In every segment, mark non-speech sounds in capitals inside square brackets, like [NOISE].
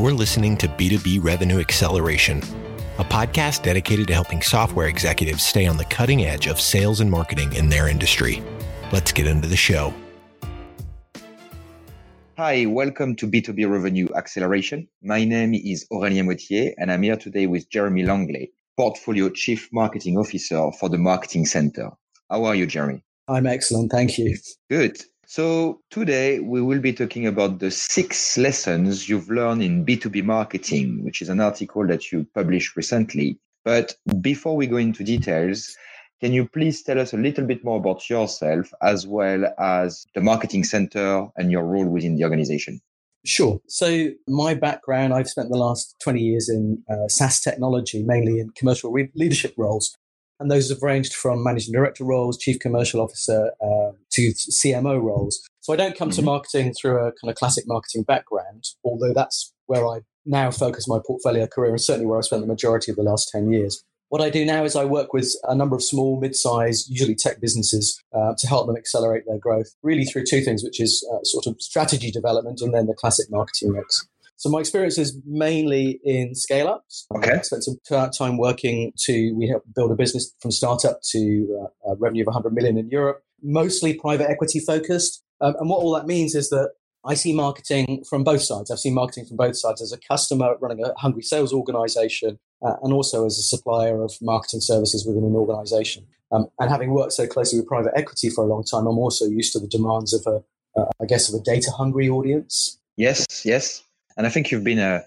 You're listening to B2B Revenue Acceleration, a podcast dedicated to helping software executives stay on the cutting edge of sales and marketing in their industry. Let's get into the show. Hi, welcome to B2B Revenue Acceleration. My name is Aurélien Mottier, and I'm here today with Jeremy Langley, Portfolio Chief Marketing Officer for the Marketing Center. How are you, Jeremy? I'm excellent. Thank you. Good. So today we will be talking about the six lessons you've learned in B2B marketing, which is an article that you published recently. But before we go into details, can you please tell us a little bit more about yourself as well as the marketing center and your role within the organization? Sure. So, my background, I've spent the last 20 years in uh, SaaS technology, mainly in commercial re- leadership roles. And those have ranged from managing director roles, chief commercial officer, uh, to CMO roles. So I don't come mm-hmm. to marketing through a kind of classic marketing background, although that's where I now focus my portfolio career and certainly where I spent the majority of the last 10 years. What I do now is I work with a number of small, mid-sized, usually tech businesses uh, to help them accelerate their growth, really through two things, which is uh, sort of strategy development and then the classic marketing mix. So my experience is mainly in scale ups. Okay. I spent some time working to we helped build a business from startup to uh, a revenue of 100 million in Europe, mostly private equity focused. Um, and what all that means is that I see marketing from both sides. I've seen marketing from both sides as a customer running a hungry sales organization uh, and also as a supplier of marketing services within an organization. Um, and having worked so closely with private equity for a long time, I'm also used to the demands of a, uh, I guess, of a data hungry audience. Yes, yes. And I think you've been a,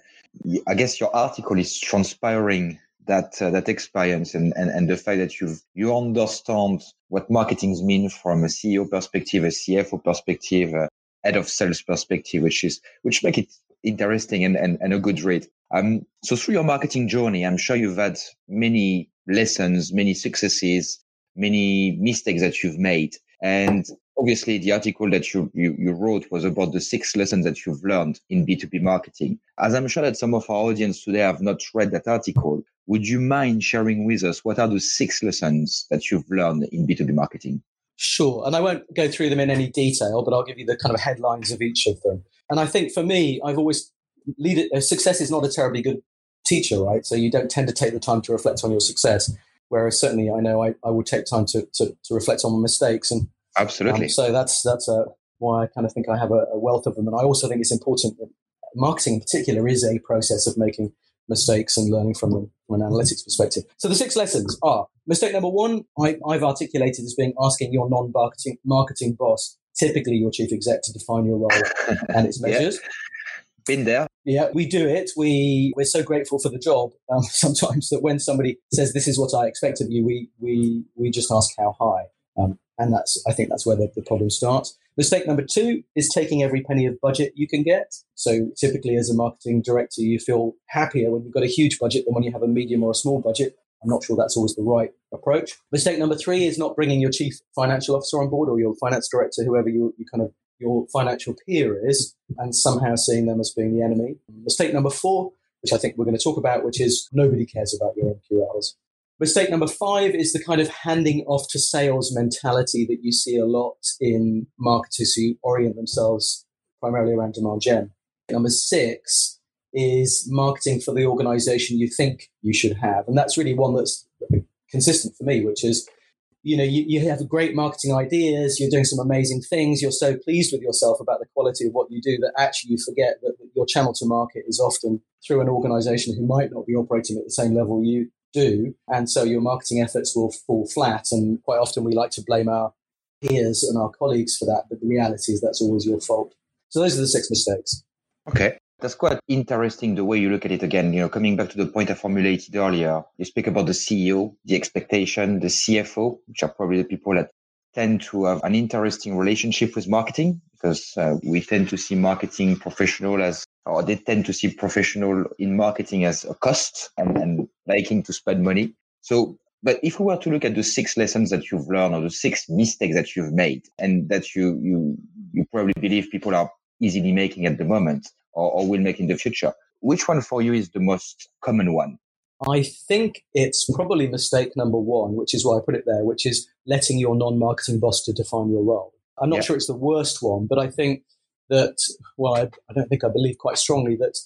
I guess your article is transpiring that uh, that experience and, and and the fact that you you understand what marketings mean from a CEO perspective, a CFO perspective, a head of sales perspective, which is which make it interesting and, and, and a good read. Um, so through your marketing journey, I'm sure you've had many lessons, many successes, many mistakes that you've made. And obviously the article that you, you, you, wrote was about the six lessons that you've learned in B2B marketing. As I'm sure that some of our audience today have not read that article, would you mind sharing with us what are the six lessons that you've learned in B2B marketing? Sure. And I won't go through them in any detail, but I'll give you the kind of headlines of each of them. And I think for me, I've always lead uh, success is not a terribly good teacher, right? So you don't tend to take the time to reflect on your success. Whereas certainly I know I, I will take time to, to, to reflect on my mistakes and Absolutely. Um, so that's that's uh, why I kind of think I have a, a, wealth of them, and I also think it's important that marketing in particular is a process of making mistakes and learning from them from an analytics perspective. So the six lessons are mistake number one. I, have articulated as being asking your non-marketing marketing boss, typically your chief exec, to define your role [LAUGHS] and its measures. yeah. Been there. Yeah, we do it. We we're so grateful for the job um, [LAUGHS] sometimes that when somebody says this is what I expect of you, we we we just ask how high. Um, and that's, I think that's where the, the problem starts. Mistake number two is taking every penny of budget you can get. So typically as a marketing director, you feel happier when you've got a huge budget than when you have a medium or a small budget. I'm not sure that's always the right approach. Mistake number three is not bringing your chief financial officer on board or your finance director, whoever you, you kind of your financial peer is, and somehow seeing them as being the enemy. Mistake number four, which I think we're going to talk about, which is nobody cares about your MQLs. Mistake number five is the kind of handing off to sales mentality that you see a lot in marketers who orient themselves primarily around demand gen. Number six is marketing for the organization you think you should have. And that's really one that's consistent for me, which is, you know, you, you have great marketing ideas, you're doing some amazing things, you're so pleased with yourself about the quality of what you do that actually you forget that your channel to market is often through an organization who might not be operating at the same level you do. And so your marketing efforts will fall flat. And quite often we like to blame our peers and our colleagues for that. But the reality is that's always your fault. So those are the six mistakes. Okay. That's quite interesting the way you look at it again. You know, coming back to the point I formulated earlier, you speak about the CEO, the expectation, the CFO, which are probably the people that tend to have an interesting relationship with marketing because uh, we tend to see marketing professional as or they tend to see professional in marketing as a cost and, and liking to spend money. So, but if we were to look at the six lessons that you've learned or the six mistakes that you've made and that you, you, you probably believe people are easily making at the moment or, or will make in the future, which one for you is the most common one? I think it's probably mistake number one, which is why I put it there, which is letting your non-marketing boss to define your role. I'm not yeah. sure it's the worst one, but I think that, well, I, I, don't think I believe quite strongly that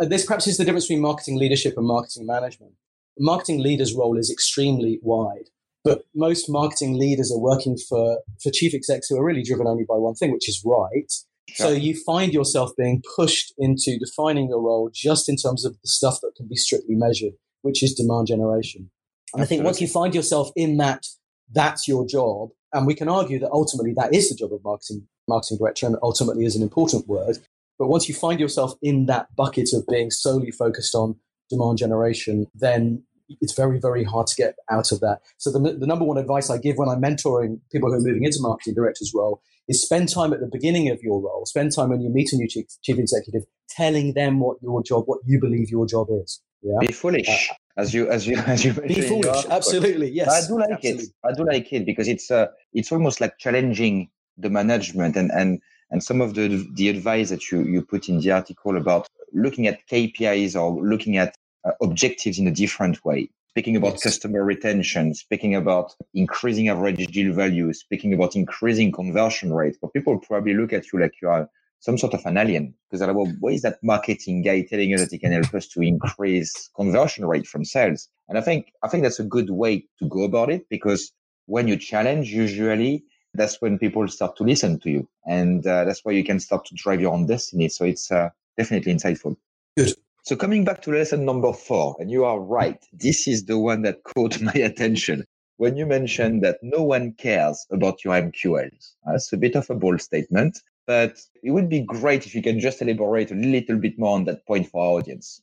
uh, this perhaps is the difference between marketing leadership and marketing management. The marketing leader's role is extremely wide, but most marketing leaders are working for, for chief execs who are really driven only by one thing, which is right. Sure. So you find yourself being pushed into defining your role just in terms of the stuff that can be strictly measured, which is demand generation. And Absolutely. I think once you find yourself in that, that's your job. And we can argue that ultimately that is the job of marketing, marketing director and ultimately is an important word. But once you find yourself in that bucket of being solely focused on demand generation, then it's very, very hard to get out of that. So the, the number one advice I give when I'm mentoring people who are moving into marketing director's role is spend time at the beginning of your role, spend time when you meet a new chief, chief executive, telling them what your job, what you believe your job is. Yeah? Be foolish, uh, as you as you [LAUGHS] as you be foolish. Absolutely, yes. I do like absolutely. it. I do like it because it's uh, it's almost like challenging the management and and and some of the the advice that you you put in the article about looking at KPIs or looking at uh, objectives in a different way speaking about yes. customer retention, speaking about increasing average deal value, speaking about increasing conversion rate. But people probably look at you like you are some sort of an alien because well, what is that marketing guy telling us that he can help us to increase conversion rate from sales? And I think, I think that's a good way to go about it because when you challenge, usually that's when people start to listen to you. And uh, that's why you can start to drive your own destiny. So it's uh, definitely insightful. Good. So coming back to lesson number four, and you are right, this is the one that [LAUGHS] caught my attention when you mentioned that no one cares about your MQLs. That's a bit of a bold statement, but it would be great if you can just elaborate a little bit more on that point for our audience.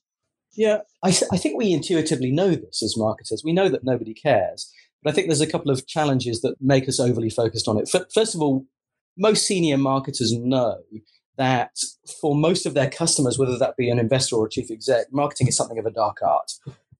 Yeah, I, th- I think we intuitively know this as marketers. We know that nobody cares, but I think there's a couple of challenges that make us overly focused on it. First of all, most senior marketers know that for most of their customers, whether that be an investor or a chief exec, marketing is something of a dark art.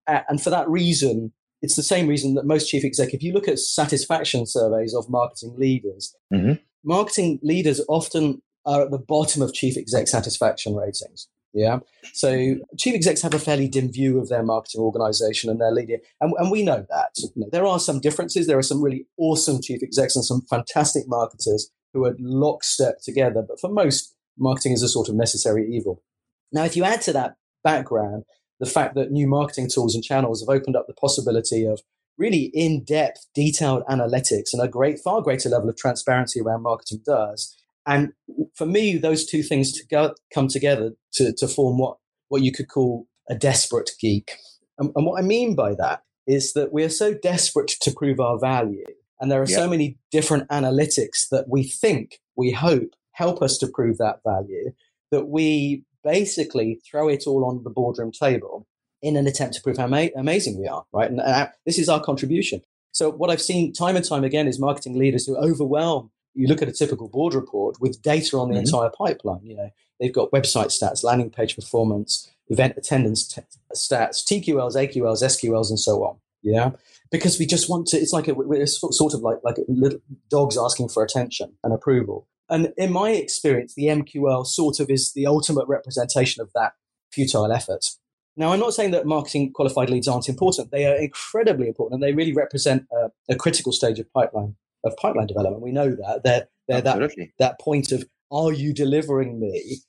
And for that reason, it's the same reason that most chief exec, if you look at satisfaction surveys of marketing leaders, mm-hmm. Marketing leaders often are at the bottom of chief exec satisfaction ratings. Yeah. So chief execs have a fairly dim view of their marketing organization and their leader. And, and we know that. You know, there are some differences. There are some really awesome chief execs and some fantastic marketers who are lockstep together. But for most marketing is a sort of necessary evil. Now, if you add to that background the fact that new marketing tools and channels have opened up the possibility of really in-depth, detailed analytics and a great, far greater level of transparency around marketing does. And for me, those two things to go, come together to, to form what, what you could call a desperate geek. And, and, what I mean by that is that we are so desperate to prove our value. And there are so many different analytics that we think, we hope help us to prove that value, that we basically throw it all on the boardroom table in an attempt to prove how ma- amazing we are, right? And, and this is our contribution. So what I've seen time and time again is marketing leaders who overwhelm. You look at a typical board report with data on the mm-hmm. entire pipeline. You know, they've got website stats, landing page performance, event attendance t- stats, TQLs, AQLs, SQLs, and so on. Yeah, because we just want to. It's like a, we're sort of like like little dogs asking for attention and approval. And in my experience, the MQL sort of is the ultimate representation of that futile effort. Now, I'm not saying that marketing qualified leads aren't important. They are incredibly important, and they really represent a, a critical stage of pipeline of pipeline development. We know that they're they're that that point of are you delivering me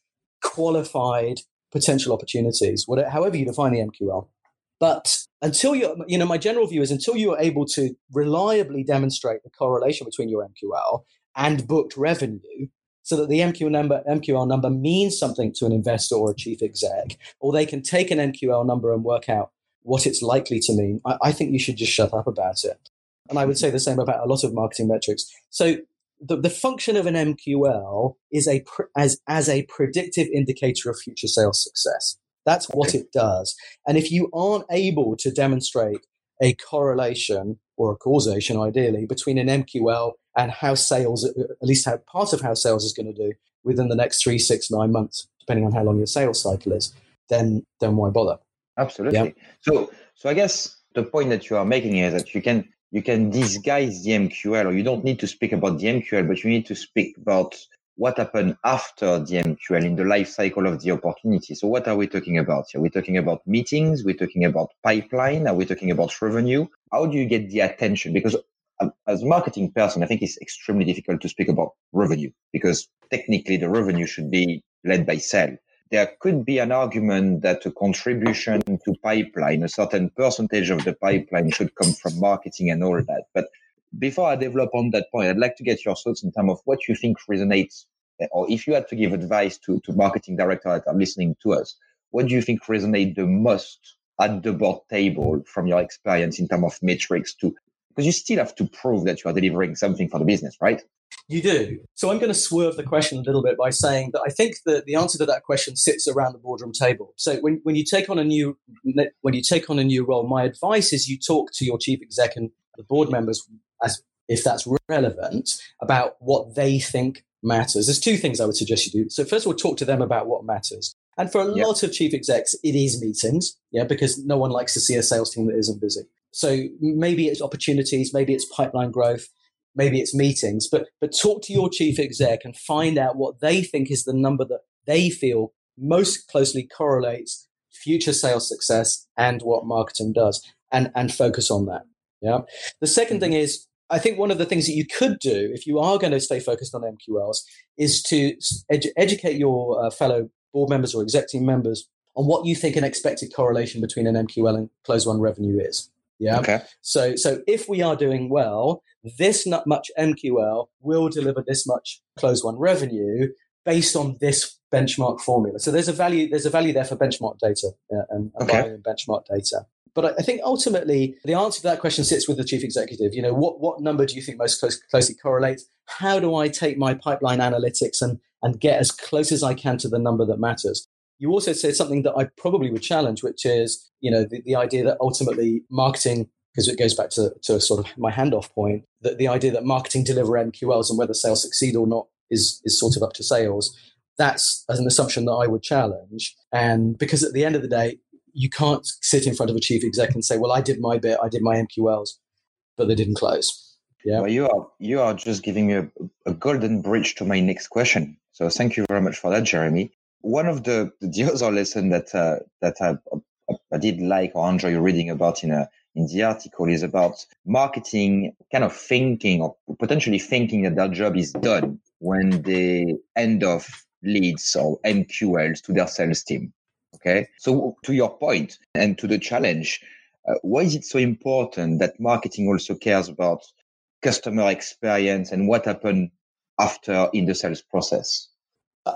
qualified potential opportunities, whatever, however you define the MQL. But until you, you know, my general view is until you are able to reliably demonstrate the correlation between your MQL and booked revenue so that the MQL number, MQL number means something to an investor or a chief exec, or they can take an MQL number and work out what it's likely to mean. I, I think you should just shut up about it. And I would say the same about a lot of marketing metrics. So the, the function of an MQL is a as as a predictive indicator of future sales success. That's what it does. And if you aren't able to demonstrate a correlation or a causation, ideally, between an MQL and how sales, at least how part of how sales is going to do within the next three, six, nine months, depending on how long your sales cycle is, then then why bother? Absolutely. Yeah. So so I guess the point that you are making is that you can you can disguise the MQL, or you don't need to speak about the MQL, but you need to speak about what happened after the MQL in the life cycle of the opportunity. So what are we talking about here? We're talking about meetings. We're talking about pipeline. Are we talking about revenue? How do you get the attention? Because Um, as a marketing person, I think it's extremely difficult to speak about revenue because technically the revenue should be led by sale. there could be an argument that a contribution to pipeline, a certain percentage of the pipeline should come from marketing and all that. But before I develop on that point, I'd like to get your thoughts in terms of what you think resonates, eh, or if you had to give advice to, to marketing directors that are listening to us, what do you think resonates the most at the board table from your experience in terms of metrics to, because you still have to prove that you are delivering something for the business, right? You do. So I'm going to swerve the question a little bit by saying that I think that the answer to that question sits around the boardroom table. So when, when you take on a new when you take on a new role, my advice is you talk to your chief exec and the board members as if that's relevant about what they think matters. There's two things I would suggest you do. So first of all, talk to them about what matters. And for a yep. lot of chief execs, it is meetings, yeah, because no one likes to see a sales team that isn't busy. So maybe it's opportunities, maybe it's pipeline growth, maybe it's meetings, but but talk to your chief exec and find out what they think is the number that they feel most closely correlates future sales success and what marketing does and and focus on that. Yeah. The second thing is I think one of the things that you could do if you are going to stay focused on MQLs is to edu- educate your uh, fellow board members or exec team members on what you think an expected correlation between an MQL and close one revenue is. Yeah. Okay. So, so if we are doing well, this not much MQL will deliver this much close one revenue based on this benchmark formula. So there's a value, there's a value there for benchmark data uh, and okay. benchmark data. But I think ultimately the answer to that question sits with the chief executive. You know, what, what number do you think most close, closely correlates? How do I take my pipeline analytics and, and get as close as I can to the number that matters? You also said something that I probably would challenge, which is, you know, the, the idea that ultimately marketing, because it goes back to, to sort of my handoff point, that the idea that marketing deliver MQLs and whether sales succeed or not is, is sort of up to sales. That's an assumption that I would challenge. And because at the end of the day, you can't sit in front of a chief exec and say, well, I did my bit, I did my MQLs, but they didn't close. Yeah. Well, you are, you are just giving me a, a golden bridge to my next question. So thank you very much for that, Jeremy one of the, the other lesson that uh, that I, I, did like or enjoy reading about in a in the article is about marketing kind of thinking or potentially thinking that their job is done when they end off leads or MQLs to their sales team. Okay. So to your point and to the challenge, uh, why is it so important that marketing also cares about customer experience and what happened after in the sales process?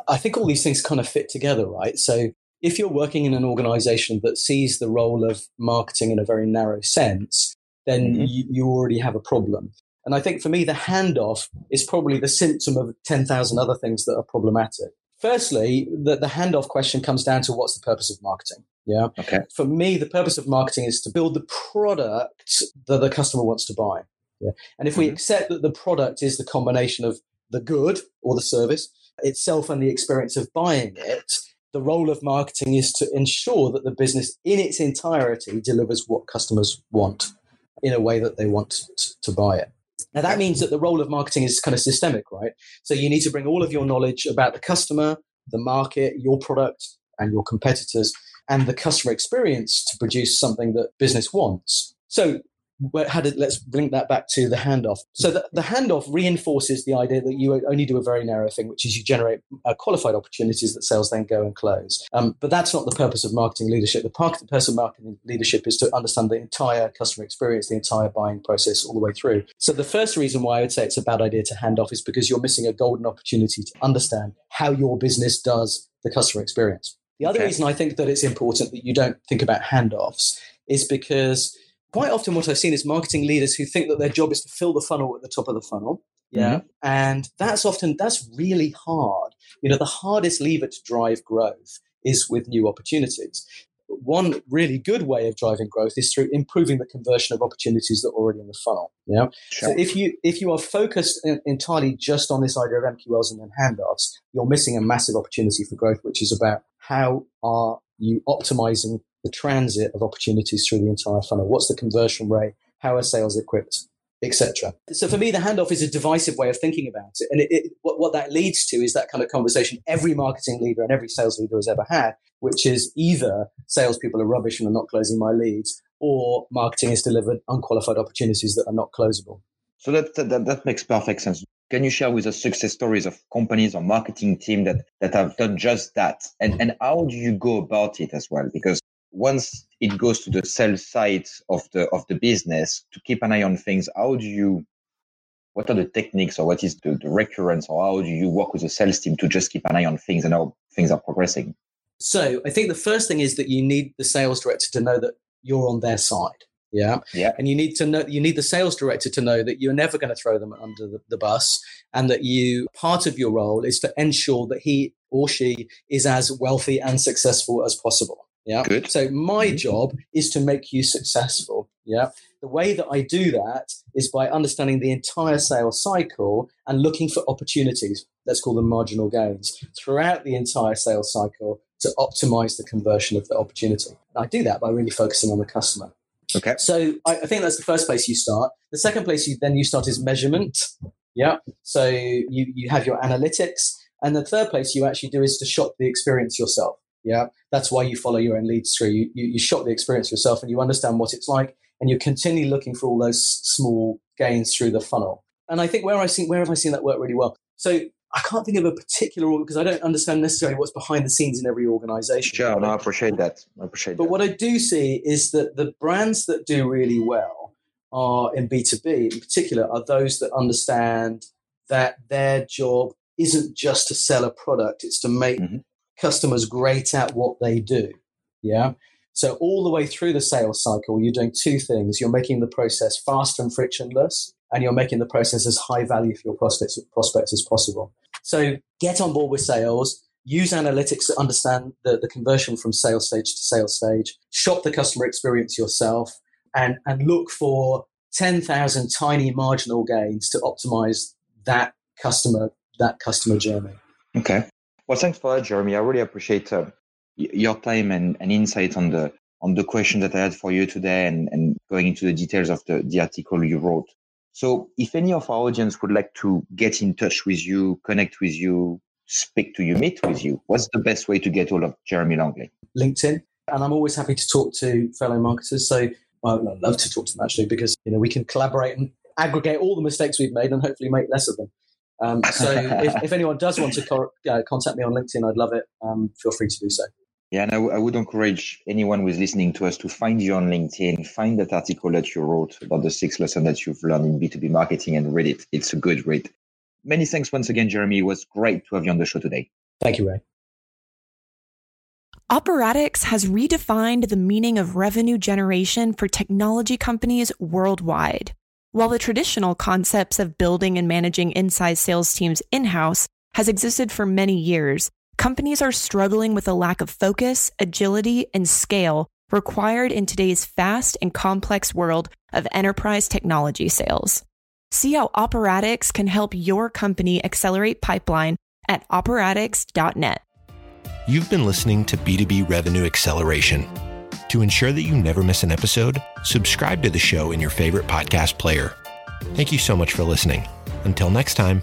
I think all these things kind of fit together, right? So if you're working in an organization that sees the role of marketing in a very narrow sense, then mm-hmm. you, you already have a problem. And I think for me, the handoff is probably the symptom of 10,000 other things that are problematic. Firstly, the, the handoff question comes down to what's the purpose of marketing? Yeah. Okay. For me, the purpose of marketing is to build the product that the customer wants to buy. Yeah. And if we mm-hmm. accept that the product is the combination of the good or the service itself and the experience of buying it, the role of marketing is to ensure that the business in its entirety delivers what customers want in a way that they want to buy it. Now, that means that the role of marketing is kind of systemic, right? So you need to bring all of your knowledge about the customer, the market, your product, and your competitors, and the customer experience to produce something that business wants. So how did let's link that back to the handoff. So the, the handoff reinforces the idea that you only do a very narrow thing which is you generate uh, qualified opportunities that sales then go and close. Um, but that's not the purpose of marketing leadership. The purpose of marketing leadership is to understand the entire customer experience the entire buying process all the way through. So the first reason why i would say it's a bad idea to hand off is because you're missing a golden opportunity to understand how your business does the customer experience. The other okay. reason i think that it's important that you don't think about handoffs is because quite often what I've seen is marketing leaders who think that their job is to fill the funnel at the top of the funnel. Yeah. Mm-hmm. And that's often, that's really hard. You know, the hardest lever to drive growth is with new opportunities. One really good way of driving growth is through improving the conversion of opportunities that are already in the funnel. Yeah. Sure. So if you if you are focused in, entirely just on this idea of MQLs and then handoffs, you're missing a massive opportunity for growth, which is about how are you optimizing the transit of opportunities through the entire funnel. What's the conversion rate? How are sales equipped? Etc. So for me, the handoff is a divisive way of thinking about it, and it, it, what, what that leads to is that kind of conversation every marketing leader and every sales leader has ever had, which is either salespeople are rubbish and are not closing my leads, or marketing has delivered unqualified opportunities that are not closable. So that, that, that makes perfect sense. Can you share with us success stories of companies or marketing team that, that have done just that? And, and how do you go about it as well? Because once it goes to the sales side of the, of the business to keep an eye on things, how do you, what are the techniques or what is the, the recurrence or how do you work with the sales team to just keep an eye on things and how things are progressing? So I think the first thing is that you need the sales director to know that you're on their side. Yeah. Yeah. And you need to know, you need the sales director to know that you're never going to throw them under the, the bus and that you, part of your role is to ensure that he or she is as wealthy and successful as possible. Yeah. Good. So my Mhm. job is to make you successful. Yeah. The way that I do that is by understanding the entire sales cycle and looking for opportunities. Let's call them marginal gains throughout the entire sales cycle to optimize the conversion of the opportunity. And I do that by really focusing on the customer. Okay. So I, I think that's the first place you start. The second place you then you start is measurement. Yeah. So you you have your analytics, and the third place you actually do is to shop the experience yourself. Yeah. That's why you follow your own leads through. You, you you shop the experience yourself, and you understand what it's like, and you're continually looking for all those small gains through the funnel. And I think where I seen where have I seen that work really well? So I can't think of a particular because I don't understand necessarily what's behind the scenes in every organization. Sure. No, I appreciate that. I appreciate But that. But what I do see is that the brands that do really well are in B2B in particular are those that understand that their job isn't just to sell a product, it's to make Mhm. Customers great at what they do. Yeah. So all the way through the sales cycle, you're doing two things. You're making the process fast and frictionless, and you're making the process as high value for your prospects, prospects as possible. So get on board with sales, use analytics to understand the, the conversion from sales stage to sales stage, shop the customer experience yourself, and, and look for 10,000 tiny marginal gains to optimize that customer, that customer journey. Okay. Well, thanks for that, Jeremy. I really appreciate uh, your time and, and insight on the on the question that I had for you today and, and going into the details of the, the article you wrote. So if any of our audience would like to get in touch with you, connect with you, speak to you, meet with you, what's the best way to get hold of Jeremy Longley? LinkedIn. And I'm always happy to talk to fellow marketers. So well, I'd love to talk to them actually because you know we can collaborate and aggregate all the mistakes we've made and hopefully make less of them. Um, [LAUGHS] so if, if anyone does want to co- uh, contact me on LinkedIn, I'd love it. Um, feel free to do so. Yeah, and I, w- I would encourage anyone who is listening to us to find you on LinkedIn, find that article that you wrote about the six lessons that you've learned in B2B marketing and read it. It's a good read. Many thanks once again, Jeremy. It was great to have you on the show today. Thank you, Ray. Operatix has redefined the meaning of revenue generation for technology companies worldwide. While the traditional concepts of building and managing inside sales teams in house has existed for many years, companies are struggling with a lack of focus, agility, and scale required in today's fast and complex world of enterprise technology sales. See how Operatix can help your company accelerate pipeline at operatix.net. You've been listening to B2B Revenue Acceleration. To ensure that you never miss an episode, subscribe to the show in your favorite podcast player. Thank you so much for listening. Until next time.